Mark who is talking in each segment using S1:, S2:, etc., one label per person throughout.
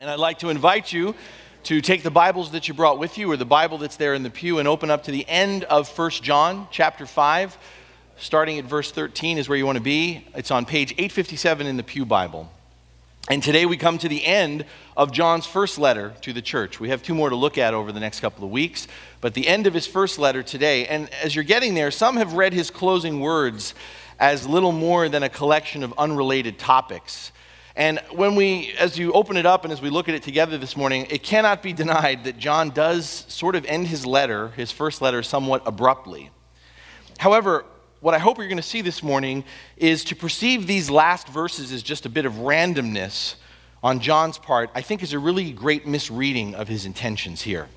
S1: And I'd like to invite you to take the Bibles that you brought with you or the Bible that's there in the pew and open up to the end of 1 John chapter 5. Starting at verse 13 is where you want to be. It's on page 857 in the Pew Bible. And today we come to the end of John's first letter to the church. We have two more to look at over the next couple of weeks, but the end of his first letter today. And as you're getting there, some have read his closing words as little more than a collection of unrelated topics. And when we, as you open it up and as we look at it together this morning, it cannot be denied that John does sort of end his letter, his first letter, somewhat abruptly. However, what I hope you're going to see this morning is to perceive these last verses as just a bit of randomness on John's part, I think is a really great misreading of his intentions here.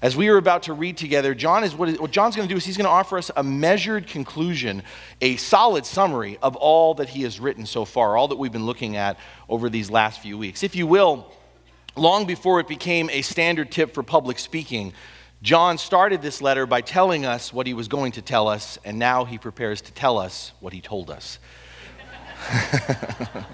S1: As we are about to read together, John is what, what John's going to do is he's going to offer us a measured conclusion, a solid summary of all that he has written so far, all that we've been looking at over these last few weeks. If you will, long before it became a standard tip for public speaking, John started this letter by telling us what he was going to tell us, and now he prepares to tell us what he told us.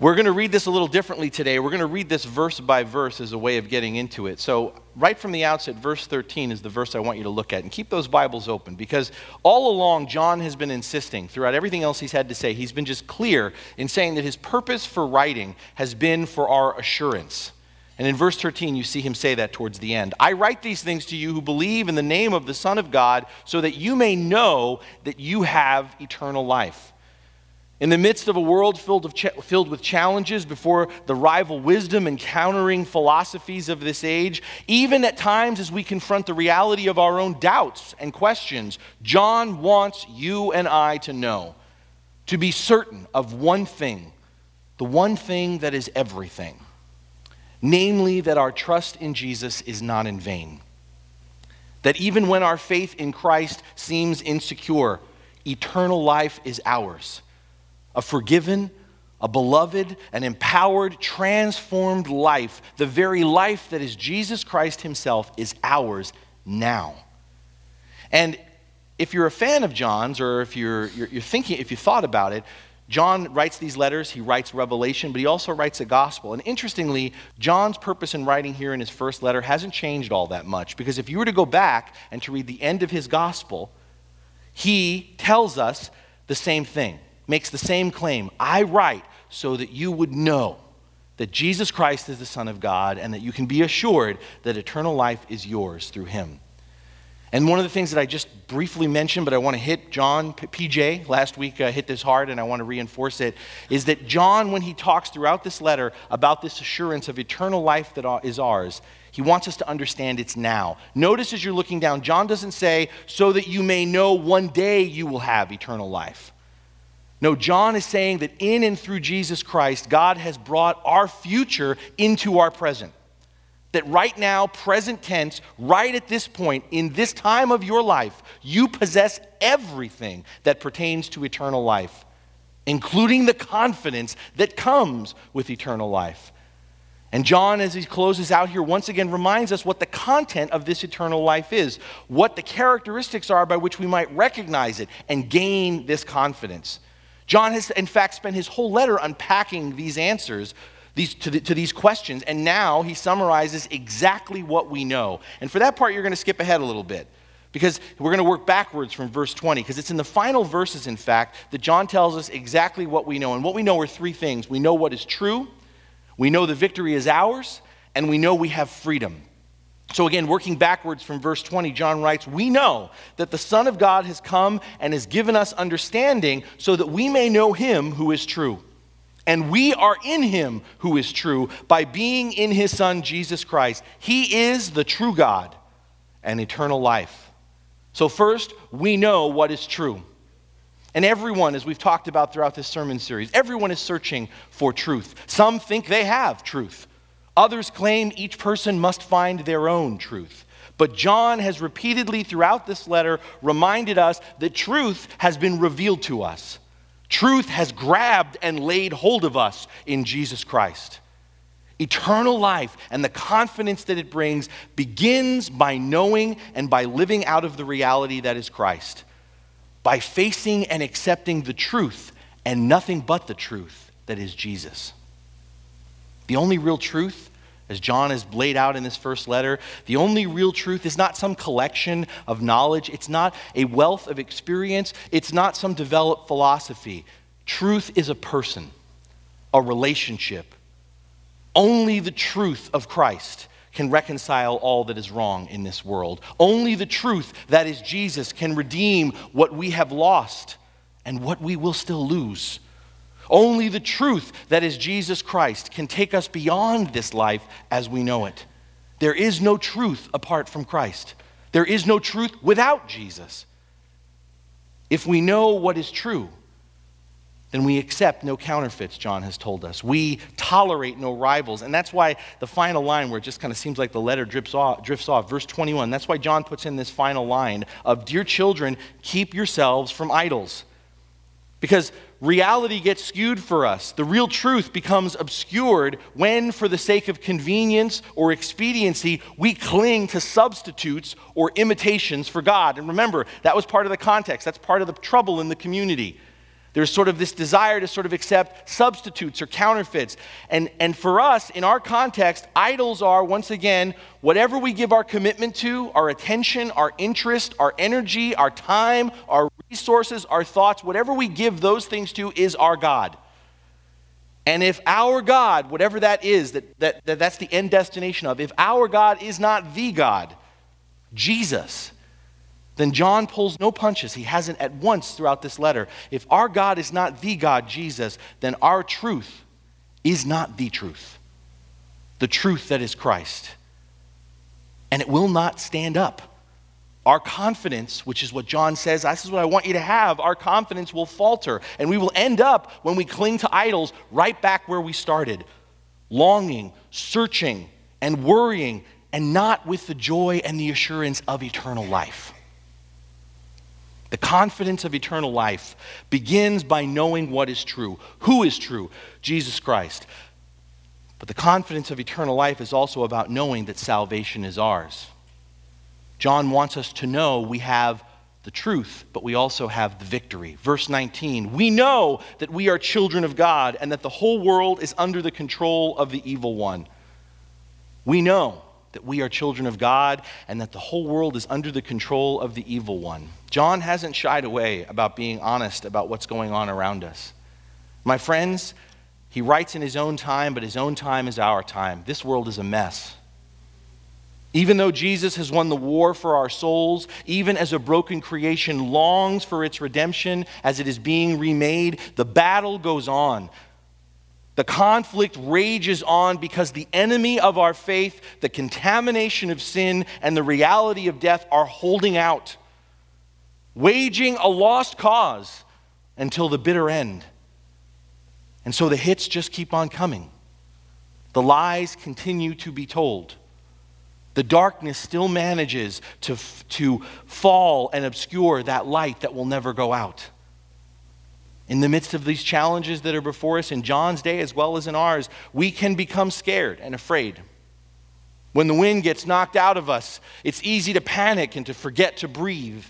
S1: We're going to read this a little differently today. We're going to read this verse by verse as a way of getting into it. So, right from the outset, verse 13 is the verse I want you to look at. And keep those Bibles open because all along, John has been insisting, throughout everything else he's had to say, he's been just clear in saying that his purpose for writing has been for our assurance. And in verse 13, you see him say that towards the end. I write these things to you who believe in the name of the Son of God, so that you may know that you have eternal life. In the midst of a world filled, of filled with challenges before the rival wisdom and countering philosophies of this age, even at times as we confront the reality of our own doubts and questions, John wants you and I to know, to be certain of one thing, the one thing that is everything namely, that our trust in Jesus is not in vain. That even when our faith in Christ seems insecure, eternal life is ours a forgiven, a beloved, an empowered, transformed life, the very life that is Jesus Christ Himself, is ours now. And if you're a fan of John's, or if you're, you're, you're, thinking, if you thought about it, John writes these letters, he writes Revelation, but he also writes a gospel. And interestingly, John's purpose in writing here in his first letter hasn't changed all that much, because if you were to go back and to read the end of his gospel, he tells us the same thing makes the same claim I write so that you would know that Jesus Christ is the Son of God and that you can be assured that eternal life is yours through him. And one of the things that I just briefly mentioned, but I want to hit John, PJ, last week uh, hit this hard and I want to reinforce it, is that John, when he talks throughout this letter about this assurance of eternal life that is ours, he wants us to understand it's now. Notice as you're looking down, John doesn't say, so that you may know one day you will have eternal life. No, John is saying that in and through Jesus Christ, God has brought our future into our present. That right now, present tense, right at this point, in this time of your life, you possess everything that pertains to eternal life, including the confidence that comes with eternal life. And John, as he closes out here, once again reminds us what the content of this eternal life is, what the characteristics are by which we might recognize it and gain this confidence. John has, in fact, spent his whole letter unpacking these answers these, to, the, to these questions, and now he summarizes exactly what we know. And for that part, you're going to skip ahead a little bit because we're going to work backwards from verse 20 because it's in the final verses, in fact, that John tells us exactly what we know. And what we know are three things we know what is true, we know the victory is ours, and we know we have freedom. So, again, working backwards from verse 20, John writes, We know that the Son of God has come and has given us understanding so that we may know him who is true. And we are in him who is true by being in his Son, Jesus Christ. He is the true God and eternal life. So, first, we know what is true. And everyone, as we've talked about throughout this sermon series, everyone is searching for truth. Some think they have truth. Others claim each person must find their own truth. But John has repeatedly throughout this letter reminded us that truth has been revealed to us. Truth has grabbed and laid hold of us in Jesus Christ. Eternal life and the confidence that it brings begins by knowing and by living out of the reality that is Christ, by facing and accepting the truth and nothing but the truth that is Jesus. The only real truth as John has laid out in this first letter, the only real truth is not some collection of knowledge. It's not a wealth of experience. It's not some developed philosophy. Truth is a person, a relationship. Only the truth of Christ can reconcile all that is wrong in this world. Only the truth, that is Jesus, can redeem what we have lost and what we will still lose. Only the truth that is Jesus Christ can take us beyond this life as we know it. There is no truth apart from Christ. There is no truth without Jesus. If we know what is true, then we accept no counterfeits, John has told us. We tolerate no rivals. And that's why the final line, where it just kind of seems like the letter drifts off, drifts off, verse 21, that's why John puts in this final line of Dear children, keep yourselves from idols. Because reality gets skewed for us. The real truth becomes obscured when, for the sake of convenience or expediency, we cling to substitutes or imitations for God. And remember, that was part of the context, that's part of the trouble in the community. There's sort of this desire to sort of accept substitutes or counterfeits. And, and for us, in our context, idols are, once again, whatever we give our commitment to, our attention, our interest, our energy, our time, our resources, our thoughts, whatever we give those things to is our God. And if our God, whatever that is, that, that, that that's the end destination of, if our God is not the God, Jesus, then John pulls no punches. He hasn't at once throughout this letter. If our God is not the God, Jesus, then our truth is not the truth. The truth that is Christ. And it will not stand up. Our confidence, which is what John says, this is what I want you to have, our confidence will falter. And we will end up, when we cling to idols, right back where we started longing, searching, and worrying, and not with the joy and the assurance of eternal life. The confidence of eternal life begins by knowing what is true. Who is true? Jesus Christ. But the confidence of eternal life is also about knowing that salvation is ours. John wants us to know we have the truth, but we also have the victory. Verse 19 We know that we are children of God and that the whole world is under the control of the evil one. We know that we are children of God and that the whole world is under the control of the evil one. John hasn't shied away about being honest about what's going on around us. My friends, he writes in his own time, but his own time is our time. This world is a mess. Even though Jesus has won the war for our souls, even as a broken creation longs for its redemption as it is being remade, the battle goes on. The conflict rages on because the enemy of our faith, the contamination of sin, and the reality of death are holding out, waging a lost cause until the bitter end. And so the hits just keep on coming. The lies continue to be told. The darkness still manages to, to fall and obscure that light that will never go out in the midst of these challenges that are before us in John's day as well as in ours, we can become scared and afraid. When the wind gets knocked out of us, it's easy to panic and to forget to breathe.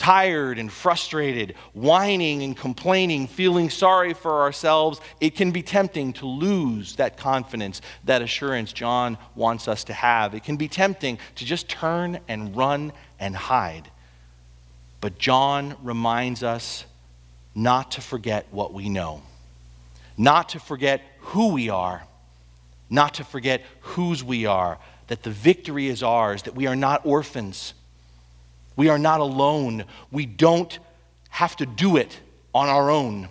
S1: Tired and frustrated, whining and complaining, feeling sorry for ourselves, it can be tempting to lose that confidence, that assurance John wants us to have. It can be tempting to just turn and run and hide. But John reminds us not to forget what we know, not to forget who we are, not to forget whose we are, that the victory is ours, that we are not orphans. We are not alone. We don't have to do it on our own.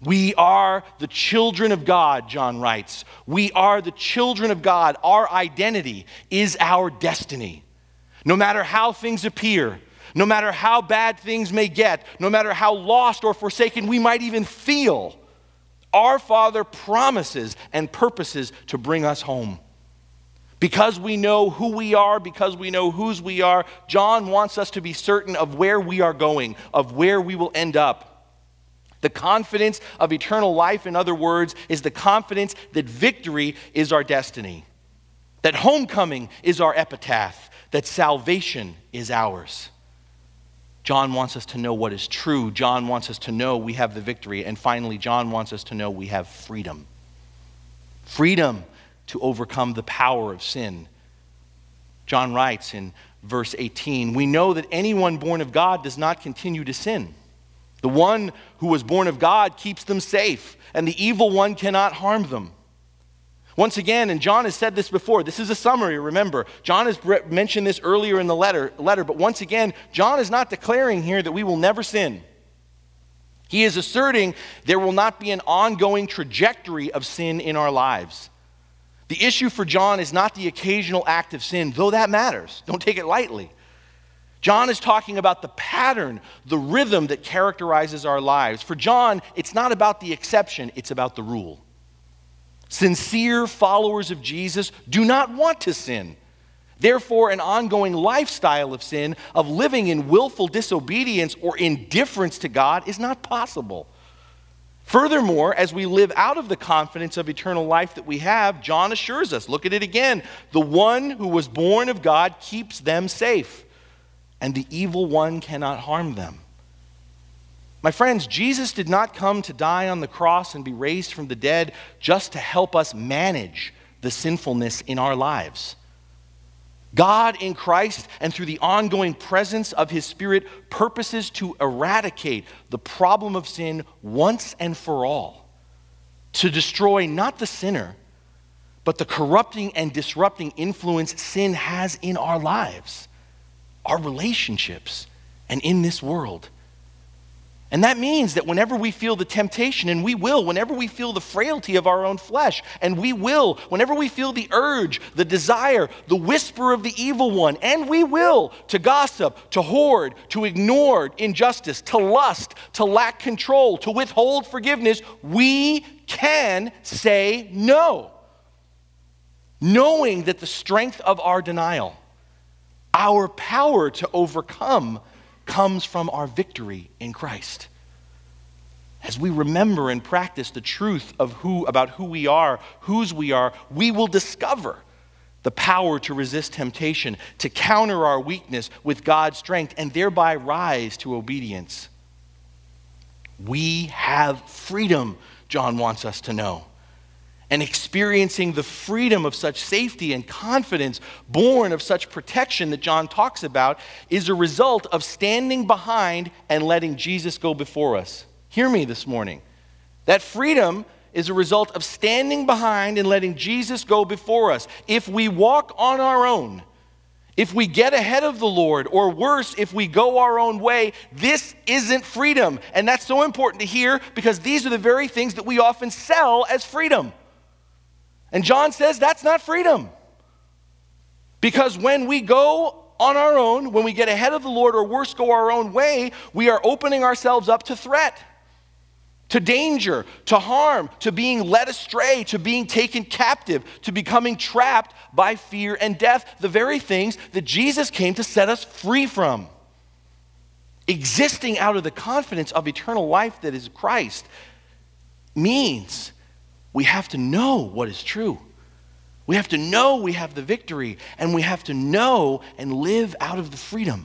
S1: We are the children of God, John writes. We are the children of God. Our identity is our destiny. No matter how things appear, no matter how bad things may get, no matter how lost or forsaken we might even feel, our Father promises and purposes to bring us home. Because we know who we are, because we know whose we are, John wants us to be certain of where we are going, of where we will end up. The confidence of eternal life, in other words, is the confidence that victory is our destiny, that homecoming is our epitaph, that salvation is ours. John wants us to know what is true. John wants us to know we have the victory. And finally, John wants us to know we have freedom. freedom to overcome the power of sin. John writes in verse 18 We know that anyone born of God does not continue to sin. The one who was born of God keeps them safe, and the evil one cannot harm them. Once again, and John has said this before, this is a summary, remember. John has mentioned this earlier in the letter, letter, but once again, John is not declaring here that we will never sin. He is asserting there will not be an ongoing trajectory of sin in our lives. The issue for John is not the occasional act of sin, though that matters. Don't take it lightly. John is talking about the pattern, the rhythm that characterizes our lives. For John, it's not about the exception, it's about the rule. Sincere followers of Jesus do not want to sin. Therefore, an ongoing lifestyle of sin, of living in willful disobedience or indifference to God, is not possible. Furthermore, as we live out of the confidence of eternal life that we have, John assures us look at it again the one who was born of God keeps them safe, and the evil one cannot harm them. My friends, Jesus did not come to die on the cross and be raised from the dead just to help us manage the sinfulness in our lives. God in Christ and through the ongoing presence of His Spirit purposes to eradicate the problem of sin once and for all, to destroy not the sinner, but the corrupting and disrupting influence sin has in our lives, our relationships, and in this world. And that means that whenever we feel the temptation, and we will, whenever we feel the frailty of our own flesh, and we will, whenever we feel the urge, the desire, the whisper of the evil one, and we will, to gossip, to hoard, to ignore injustice, to lust, to lack control, to withhold forgiveness, we can say no. Knowing that the strength of our denial, our power to overcome, comes from our victory in Christ. As we remember and practice the truth of who, about who we are, whose we are, we will discover the power to resist temptation, to counter our weakness with God's strength, and thereby rise to obedience. We have freedom, John wants us to know and experiencing the freedom of such safety and confidence born of such protection that John talks about is a result of standing behind and letting Jesus go before us. Hear me this morning. That freedom is a result of standing behind and letting Jesus go before us. If we walk on our own, if we get ahead of the Lord, or worse, if we go our own way, this isn't freedom. And that's so important to hear because these are the very things that we often sell as freedom. And John says that's not freedom. Because when we go on our own, when we get ahead of the Lord, or worse, go our own way, we are opening ourselves up to threat, to danger, to harm, to being led astray, to being taken captive, to becoming trapped by fear and death, the very things that Jesus came to set us free from. Existing out of the confidence of eternal life that is Christ means we have to know what is true. We have to know we have the victory, and we have to know and live out of the freedom.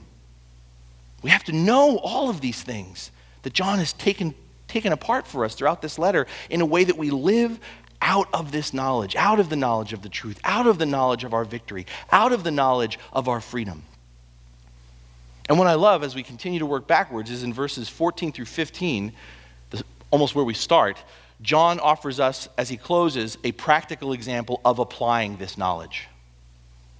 S1: We have to know all of these things that John has taken, taken apart for us throughout this letter in a way that we live out of this knowledge, out of the knowledge of the truth, out of the knowledge of our victory, out of the knowledge of our freedom. And what I love as we continue to work backwards is in verses 14 through 15, almost where we start, John offers us, as he closes, a practical example of applying this knowledge,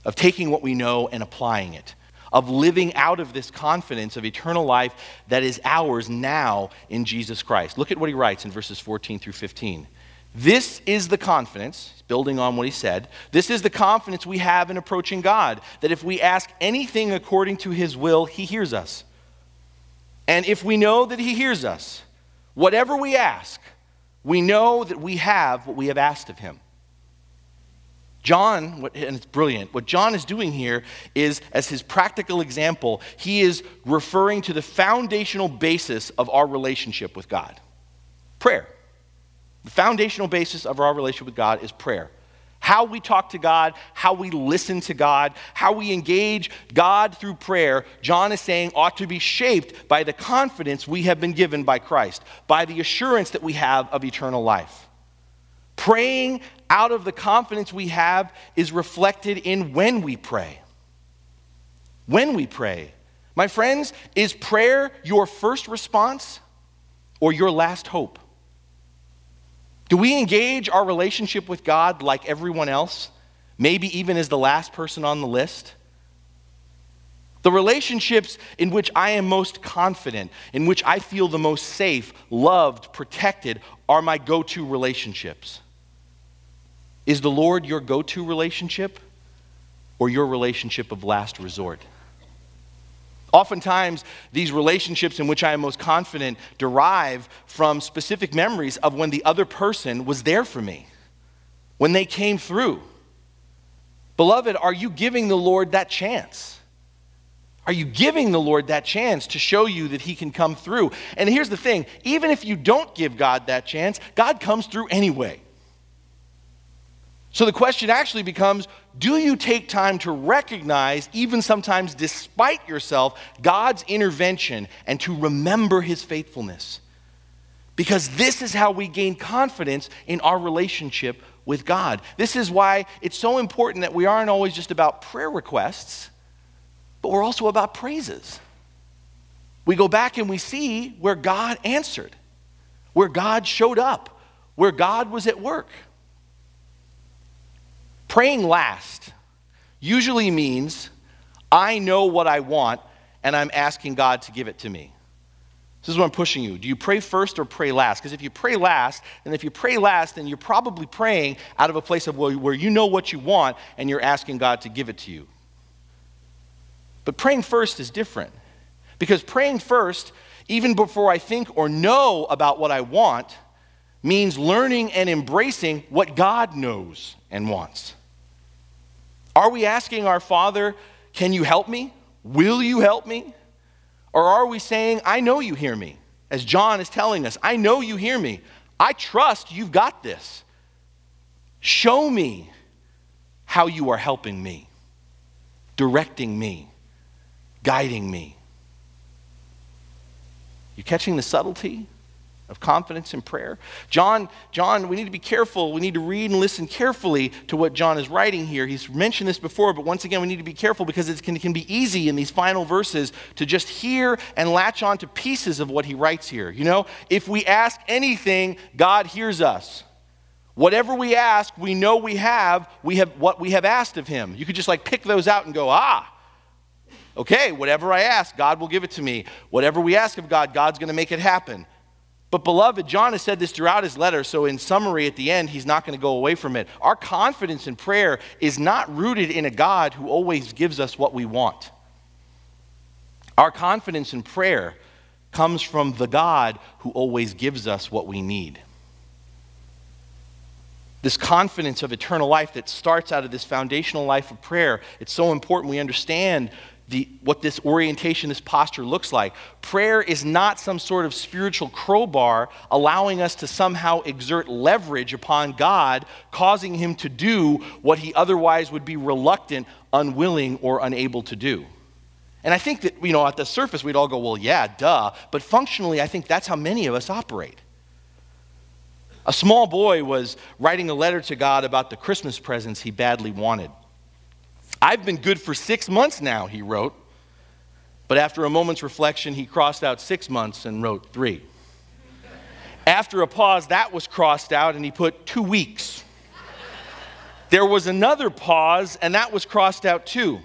S1: of taking what we know and applying it, of living out of this confidence of eternal life that is ours now in Jesus Christ. Look at what he writes in verses 14 through 15. This is the confidence, building on what he said, this is the confidence we have in approaching God, that if we ask anything according to his will, he hears us. And if we know that he hears us, whatever we ask, we know that we have what we have asked of him. John, and it's brilliant, what John is doing here is, as his practical example, he is referring to the foundational basis of our relationship with God prayer. The foundational basis of our relationship with God is prayer. How we talk to God, how we listen to God, how we engage God through prayer, John is saying ought to be shaped by the confidence we have been given by Christ, by the assurance that we have of eternal life. Praying out of the confidence we have is reflected in when we pray. When we pray. My friends, is prayer your first response or your last hope? Do we engage our relationship with God like everyone else, maybe even as the last person on the list? The relationships in which I am most confident, in which I feel the most safe, loved, protected, are my go to relationships. Is the Lord your go to relationship or your relationship of last resort? Oftentimes, these relationships in which I am most confident derive from specific memories of when the other person was there for me, when they came through. Beloved, are you giving the Lord that chance? Are you giving the Lord that chance to show you that He can come through? And here's the thing even if you don't give God that chance, God comes through anyway. So the question actually becomes do you take time to recognize, even sometimes despite yourself, God's intervention and to remember his faithfulness? Because this is how we gain confidence in our relationship with God. This is why it's so important that we aren't always just about prayer requests, but we're also about praises. We go back and we see where God answered, where God showed up, where God was at work. Praying last usually means I know what I want and I'm asking God to give it to me. This is what I'm pushing you. Do you pray first or pray last? Because if you pray last, and if you pray last, then you're probably praying out of a place of where you know what you want and you're asking God to give it to you. But praying first is different. Because praying first, even before I think or know about what I want, means learning and embracing what God knows and wants. Are we asking our Father, Can you help me? Will you help me? Or are we saying, I know you hear me? As John is telling us, I know you hear me. I trust you've got this. Show me how you are helping me, directing me, guiding me. You catching the subtlety? Of confidence in prayer. John, John, we need to be careful. We need to read and listen carefully to what John is writing here. He's mentioned this before, but once again, we need to be careful because it can, it can be easy in these final verses to just hear and latch on to pieces of what he writes here. You know, if we ask anything, God hears us. Whatever we ask, we know we have, we have what we have asked of him. You could just like pick those out and go, ah, okay, whatever I ask, God will give it to me. Whatever we ask of God, God's going to make it happen. But, beloved, John has said this throughout his letter, so in summary, at the end, he's not going to go away from it. Our confidence in prayer is not rooted in a God who always gives us what we want. Our confidence in prayer comes from the God who always gives us what we need. This confidence of eternal life that starts out of this foundational life of prayer, it's so important we understand the, what this orientation, this posture looks like. Prayer is not some sort of spiritual crowbar allowing us to somehow exert leverage upon God, causing Him to do what He otherwise would be reluctant, unwilling, or unable to do. And I think that, you know, at the surface, we'd all go, well, yeah, duh. But functionally, I think that's how many of us operate. A small boy was writing a letter to God about the Christmas presents he badly wanted. I've been good for six months now, he wrote. But after a moment's reflection, he crossed out six months and wrote three. After a pause, that was crossed out and he put two weeks. There was another pause and that was crossed out too.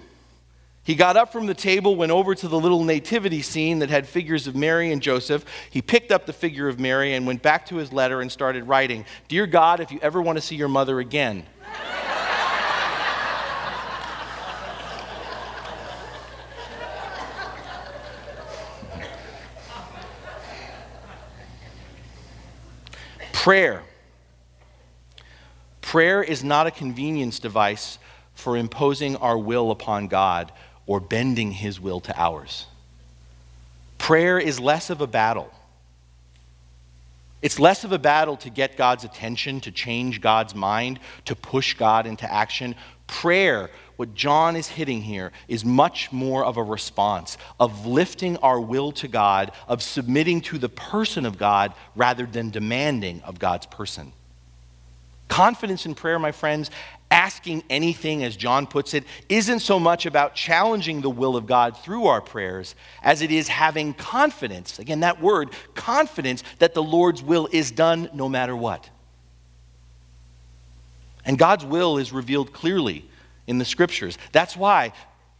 S1: He got up from the table, went over to the little nativity scene that had figures of Mary and Joseph. He picked up the figure of Mary and went back to his letter and started writing Dear God, if you ever want to see your mother again, Prayer. Prayer is not a convenience device for imposing our will upon God or bending His will to ours. Prayer is less of a battle. It's less of a battle to get God's attention, to change God's mind, to push God into action. Prayer what John is hitting here is much more of a response of lifting our will to God, of submitting to the person of God rather than demanding of God's person. Confidence in prayer, my friends, asking anything, as John puts it, isn't so much about challenging the will of God through our prayers as it is having confidence. Again, that word, confidence, that the Lord's will is done no matter what. And God's will is revealed clearly in the scriptures. That's why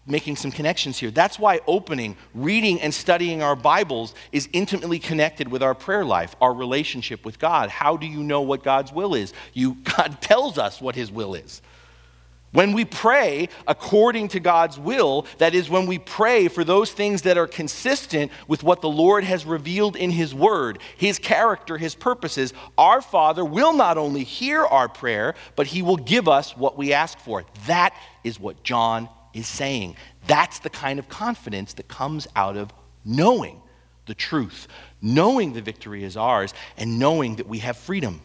S1: making some connections here. That's why opening, reading, and studying our Bibles is intimately connected with our prayer life, our relationship with God. How do you know what God's will is? You, God tells us what His will is. When we pray according to God's will, that is, when we pray for those things that are consistent with what the Lord has revealed in His Word, His character, His purposes, our Father will not only hear our prayer, but He will give us what we ask for. That is what John is saying. That's the kind of confidence that comes out of knowing the truth, knowing the victory is ours, and knowing that we have freedom.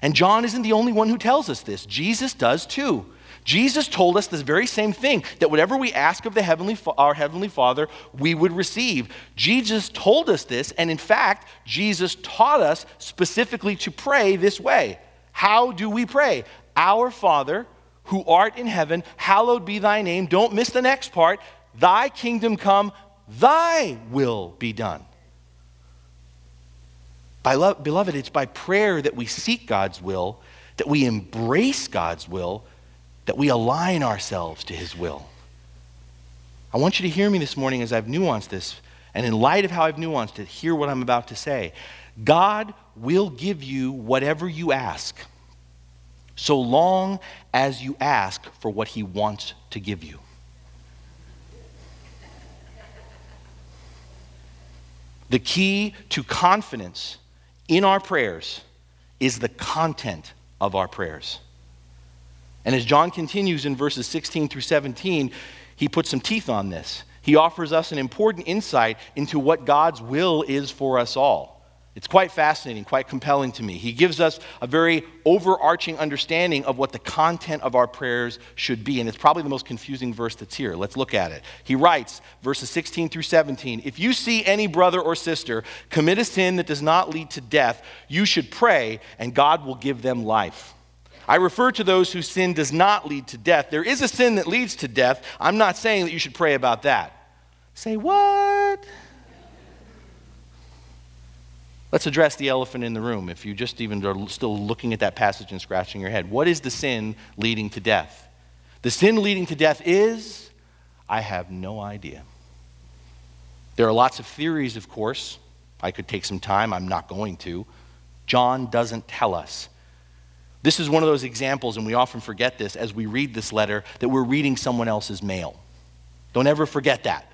S1: And John isn't the only one who tells us this, Jesus does too. Jesus told us this very same thing that whatever we ask of the heavenly our heavenly Father, we would receive. Jesus told us this, and in fact, Jesus taught us specifically to pray this way. How do we pray? Our Father, who art in heaven, hallowed be thy name. Don't miss the next part. Thy kingdom come, thy will be done. Beloved, it's by prayer that we seek God's will, that we embrace God's will, that we align ourselves to his will. I want you to hear me this morning as I've nuanced this, and in light of how I've nuanced it, hear what I'm about to say. God will give you whatever you ask so long as you ask for what he wants to give you. The key to confidence in our prayers is the content of our prayers. And as John continues in verses 16 through 17, he puts some teeth on this. He offers us an important insight into what God's will is for us all. It's quite fascinating, quite compelling to me. He gives us a very overarching understanding of what the content of our prayers should be. And it's probably the most confusing verse that's here. Let's look at it. He writes, verses 16 through 17 If you see any brother or sister commit a sin that does not lead to death, you should pray, and God will give them life. I refer to those whose sin does not lead to death. There is a sin that leads to death. I'm not saying that you should pray about that. Say, what? Let's address the elephant in the room if you just even are still looking at that passage and scratching your head. What is the sin leading to death? The sin leading to death is, I have no idea. There are lots of theories, of course. I could take some time, I'm not going to. John doesn't tell us. This is one of those examples, and we often forget this as we read this letter, that we're reading someone else's mail. Don't ever forget that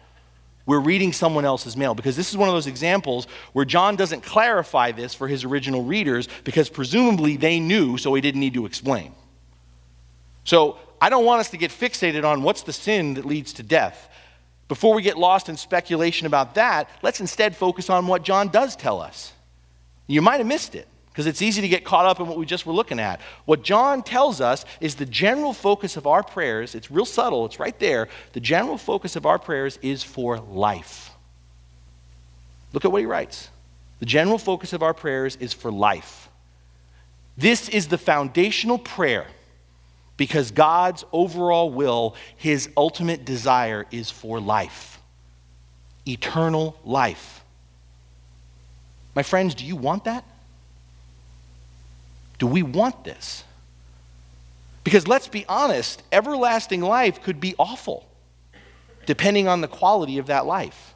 S1: we're reading someone else's mail because this is one of those examples where John doesn't clarify this for his original readers because presumably they knew, so he didn't need to explain. So I don't want us to get fixated on what's the sin that leads to death. Before we get lost in speculation about that, let's instead focus on what John does tell us. You might have missed it because it's easy to get caught up in what we just were looking at. What John tells us is the general focus of our prayers, it's real subtle, it's right there. The general focus of our prayers is for life. Look at what he writes. The general focus of our prayers is for life. This is the foundational prayer because God's overall will, his ultimate desire, is for life, eternal life. My friends, do you want that? Do we want this? Because let's be honest, everlasting life could be awful, depending on the quality of that life.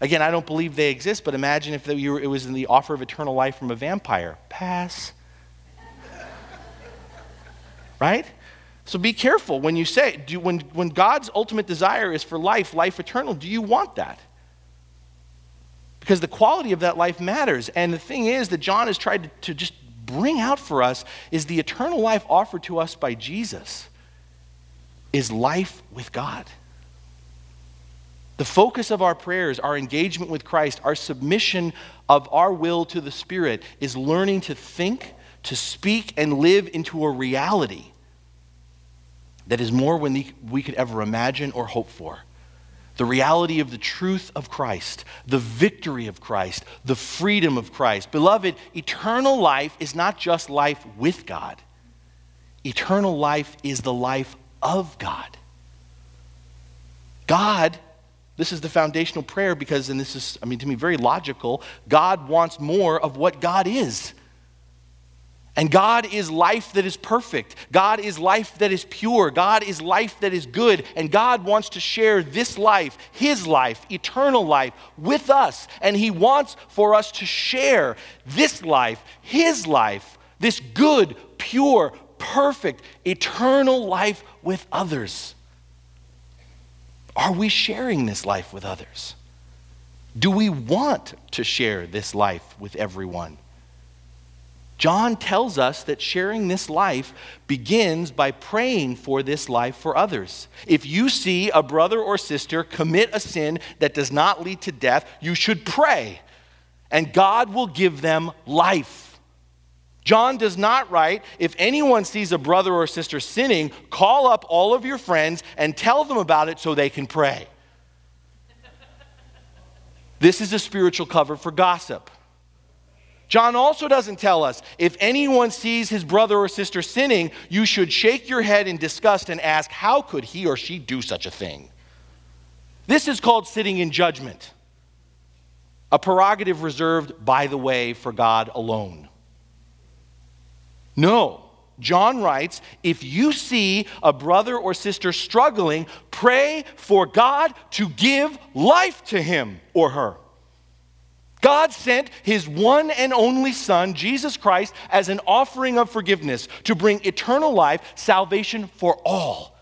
S1: Again, I don't believe they exist, but imagine if it was in the offer of eternal life from a vampire. Pass. right? So be careful when you say, do, when, when God's ultimate desire is for life, life eternal, do you want that? Because the quality of that life matters. And the thing is that John has tried to, to just bring out for us is the eternal life offered to us by Jesus is life with God. The focus of our prayers, our engagement with Christ, our submission of our will to the Spirit is learning to think, to speak, and live into a reality that is more than we could ever imagine or hope for the reality of the truth of Christ, the victory of Christ, the freedom of Christ. Beloved, eternal life is not just life with God, eternal life is the life of God. God, this is the foundational prayer because, and this is, I mean, to me, very logical. God wants more of what God is. And God is life that is perfect. God is life that is pure. God is life that is good. And God wants to share this life, His life, eternal life, with us. And He wants for us to share this life, His life, this good, pure, perfect, eternal life with others. Are we sharing this life with others? Do we want to share this life with everyone? John tells us that sharing this life begins by praying for this life for others. If you see a brother or sister commit a sin that does not lead to death, you should pray, and God will give them life. John does not write, if anyone sees a brother or sister sinning, call up all of your friends and tell them about it so they can pray. This is a spiritual cover for gossip. John also doesn't tell us if anyone sees his brother or sister sinning, you should shake your head in disgust and ask, How could he or she do such a thing? This is called sitting in judgment, a prerogative reserved, by the way, for God alone. No. John writes, if you see a brother or sister struggling, pray for God to give life to him or her. God sent his one and only Son, Jesus Christ, as an offering of forgiveness to bring eternal life, salvation for all.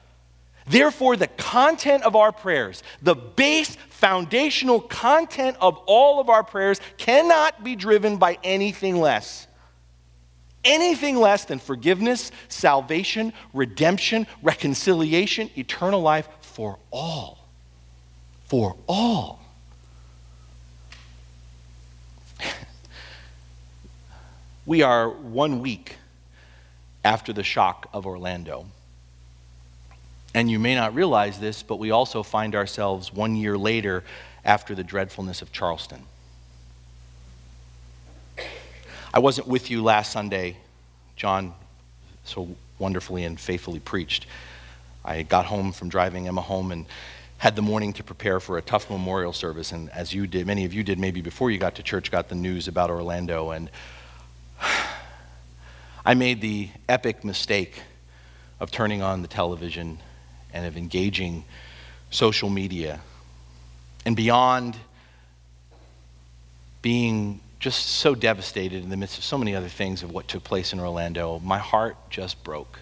S1: Therefore, the content of our prayers, the base foundational content of all of our prayers, cannot be driven by anything less. Anything less than forgiveness, salvation, redemption, reconciliation, eternal life for all. For all. We are one week after the shock of Orlando. And you may not realize this, but we also find ourselves one year later after the dreadfulness of Charleston. I wasn't with you last Sunday. John so wonderfully and faithfully preached. I got home from driving Emma home and had the morning to prepare for a tough memorial service. And as you did, many of you did maybe before you got to church, got the news about Orlando. And I made the epic mistake of turning on the television and of engaging social media. And beyond being just so devastated in the midst of so many other things of what took place in Orlando, my heart just broke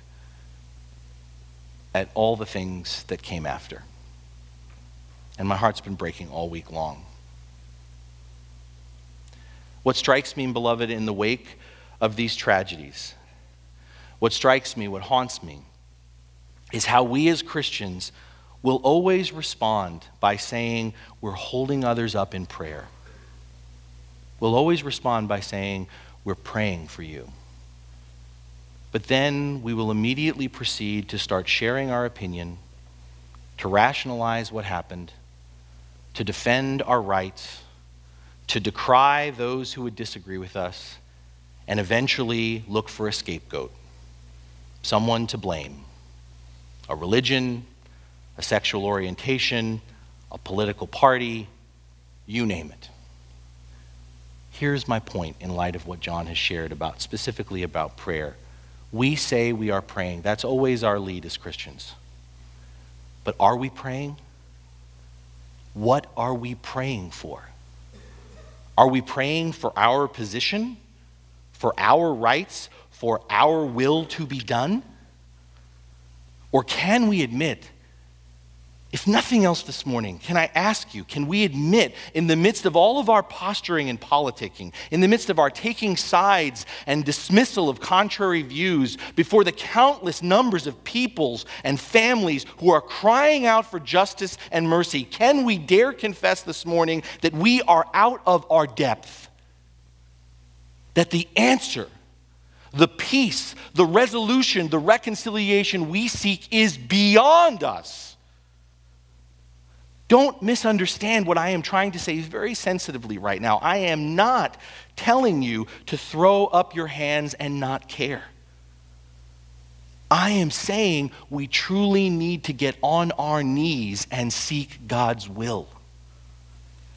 S1: at all the things that came after. And my heart's been breaking all week long. What strikes me, beloved, in the wake of these tragedies, what strikes me, what haunts me, is how we as Christians will always respond by saying, We're holding others up in prayer. We'll always respond by saying, We're praying for you. But then we will immediately proceed to start sharing our opinion, to rationalize what happened, to defend our rights to decry those who would disagree with us, and eventually look for a scapegoat, someone to blame a religion, a sexual orientation, a political party, you name it. Here's my point in light of what John has shared about specifically about prayer. We say we are praying. That's always our lead as Christians. But are we praying? What are we praying for? Are we praying for our position, for our rights, for our will to be done? Or can we admit if nothing else this morning, can I ask you, can we admit in the midst of all of our posturing and politicking, in the midst of our taking sides and dismissal of contrary views before the countless numbers of peoples and families who are crying out for justice and mercy, can we dare confess this morning that we are out of our depth? That the answer, the peace, the resolution, the reconciliation we seek is beyond us don't misunderstand what I am trying to say very sensitively right now. I am not telling you to throw up your hands and not care. I am saying we truly need to get on our knees and seek God's will.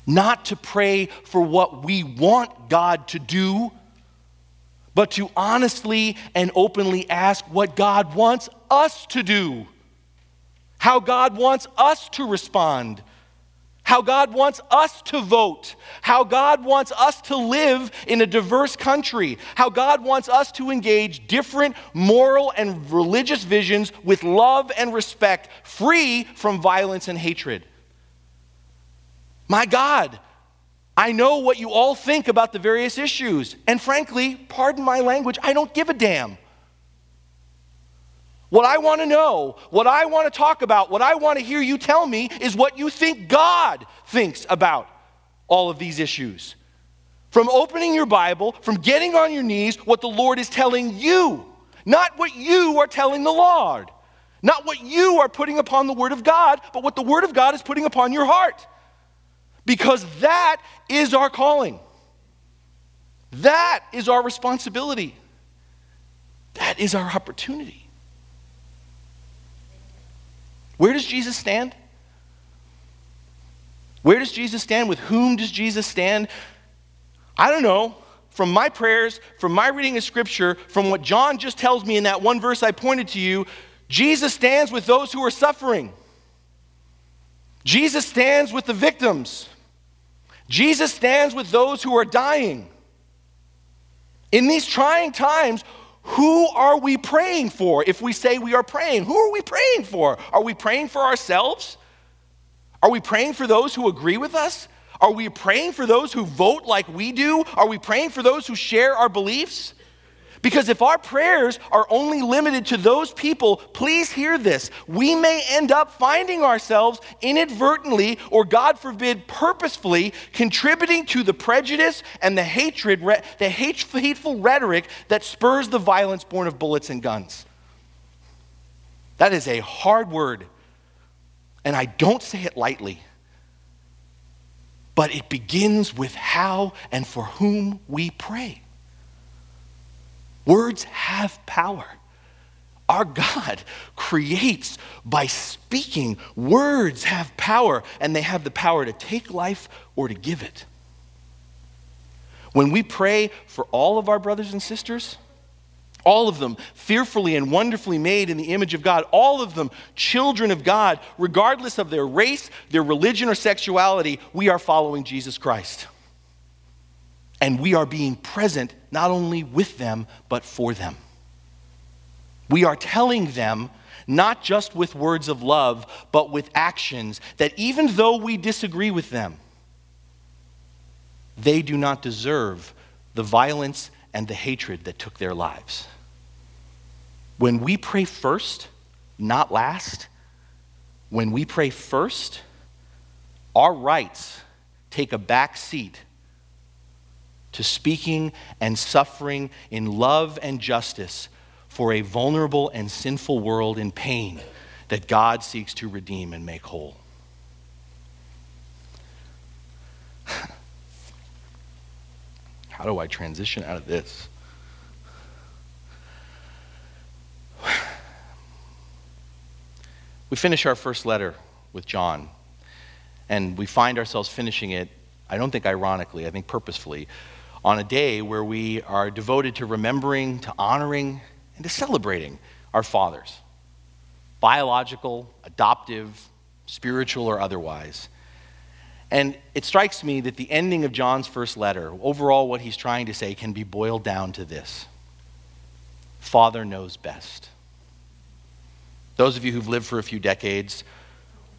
S1: Not to pray for what we want God to do, but to honestly and openly ask what God wants us to do, how God wants us to respond. How God wants us to vote, how God wants us to live in a diverse country, how God wants us to engage different moral and religious visions with love and respect, free from violence and hatred. My God, I know what you all think about the various issues, and frankly, pardon my language, I don't give a damn. What I want to know, what I want to talk about, what I want to hear you tell me is what you think God thinks about all of these issues. From opening your Bible, from getting on your knees, what the Lord is telling you, not what you are telling the Lord, not what you are putting upon the Word of God, but what the Word of God is putting upon your heart. Because that is our calling. That is our responsibility. That is our opportunity. Where does Jesus stand? Where does Jesus stand? With whom does Jesus stand? I don't know. From my prayers, from my reading of Scripture, from what John just tells me in that one verse I pointed to you, Jesus stands with those who are suffering. Jesus stands with the victims. Jesus stands with those who are dying. In these trying times, who are we praying for if we say we are praying? Who are we praying for? Are we praying for ourselves? Are we praying for those who agree with us? Are we praying for those who vote like we do? Are we praying for those who share our beliefs? Because if our prayers are only limited to those people, please hear this. We may end up finding ourselves inadvertently, or God forbid, purposefully contributing to the prejudice and the hatred, the hateful rhetoric that spurs the violence born of bullets and guns. That is a hard word, and I don't say it lightly. But it begins with how and for whom we pray. Words have power. Our God creates by speaking. Words have power, and they have the power to take life or to give it. When we pray for all of our brothers and sisters, all of them fearfully and wonderfully made in the image of God, all of them children of God, regardless of their race, their religion, or sexuality, we are following Jesus Christ. And we are being present not only with them, but for them. We are telling them, not just with words of love, but with actions, that even though we disagree with them, they do not deserve the violence and the hatred that took their lives. When we pray first, not last, when we pray first, our rights take a back seat to speaking and suffering in love and justice for a vulnerable and sinful world in pain that God seeks to redeem and make whole. How do I transition out of this? We finish our first letter with John, and we find ourselves finishing it, I don't think ironically, I think purposefully, on a day where we are devoted to remembering, to honoring, and to celebrating our fathers biological, adoptive, spiritual, or otherwise. And it strikes me that the ending of John's first letter, overall, what he's trying to say, can be boiled down to this Father knows best. Those of you who've lived for a few decades,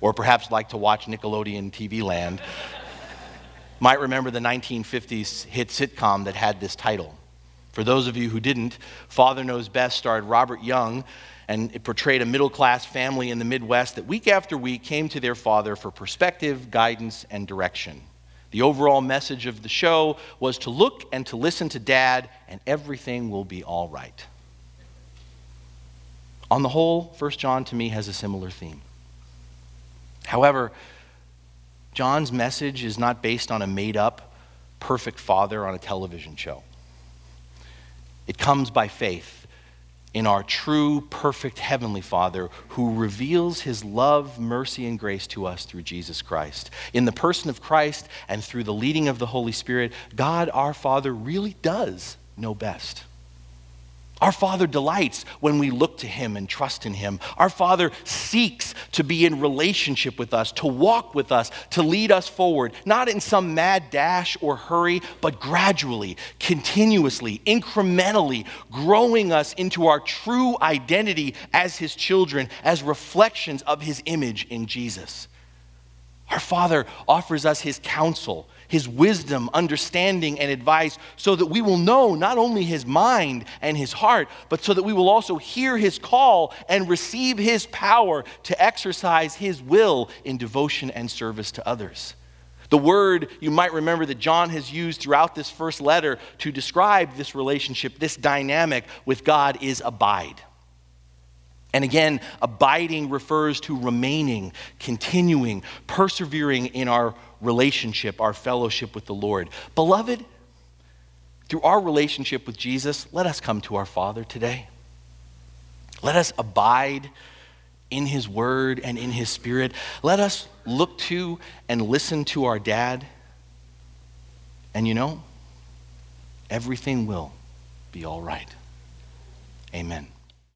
S1: or perhaps like to watch Nickelodeon TV land, might remember the 1950s hit sitcom that had this title. For those of you who didn't, Father Knows Best starred Robert Young, and it portrayed a middle class family in the Midwest that week after week came to their father for perspective, guidance, and direction. The overall message of the show was to look and to listen to dad, and everything will be all right. On the whole, 1 John to me has a similar theme. However, John's message is not based on a made up, perfect father on a television show. It comes by faith in our true, perfect Heavenly Father who reveals his love, mercy, and grace to us through Jesus Christ. In the person of Christ and through the leading of the Holy Spirit, God our Father really does know best. Our Father delights when we look to Him and trust in Him. Our Father seeks to be in relationship with us, to walk with us, to lead us forward, not in some mad dash or hurry, but gradually, continuously, incrementally, growing us into our true identity as His children, as reflections of His image in Jesus. Our Father offers us His counsel his wisdom, understanding, and advice so that we will know not only his mind and his heart, but so that we will also hear his call and receive his power to exercise his will in devotion and service to others. The word you might remember that John has used throughout this first letter to describe this relationship, this dynamic with God, is abide. And again, abiding refers to remaining, continuing, persevering in our relationship, our fellowship with the Lord. Beloved, through our relationship with Jesus, let us come to our Father today. Let us abide in His Word and in His Spirit. Let us look to and listen to our dad. And you know, everything will be all right. Amen.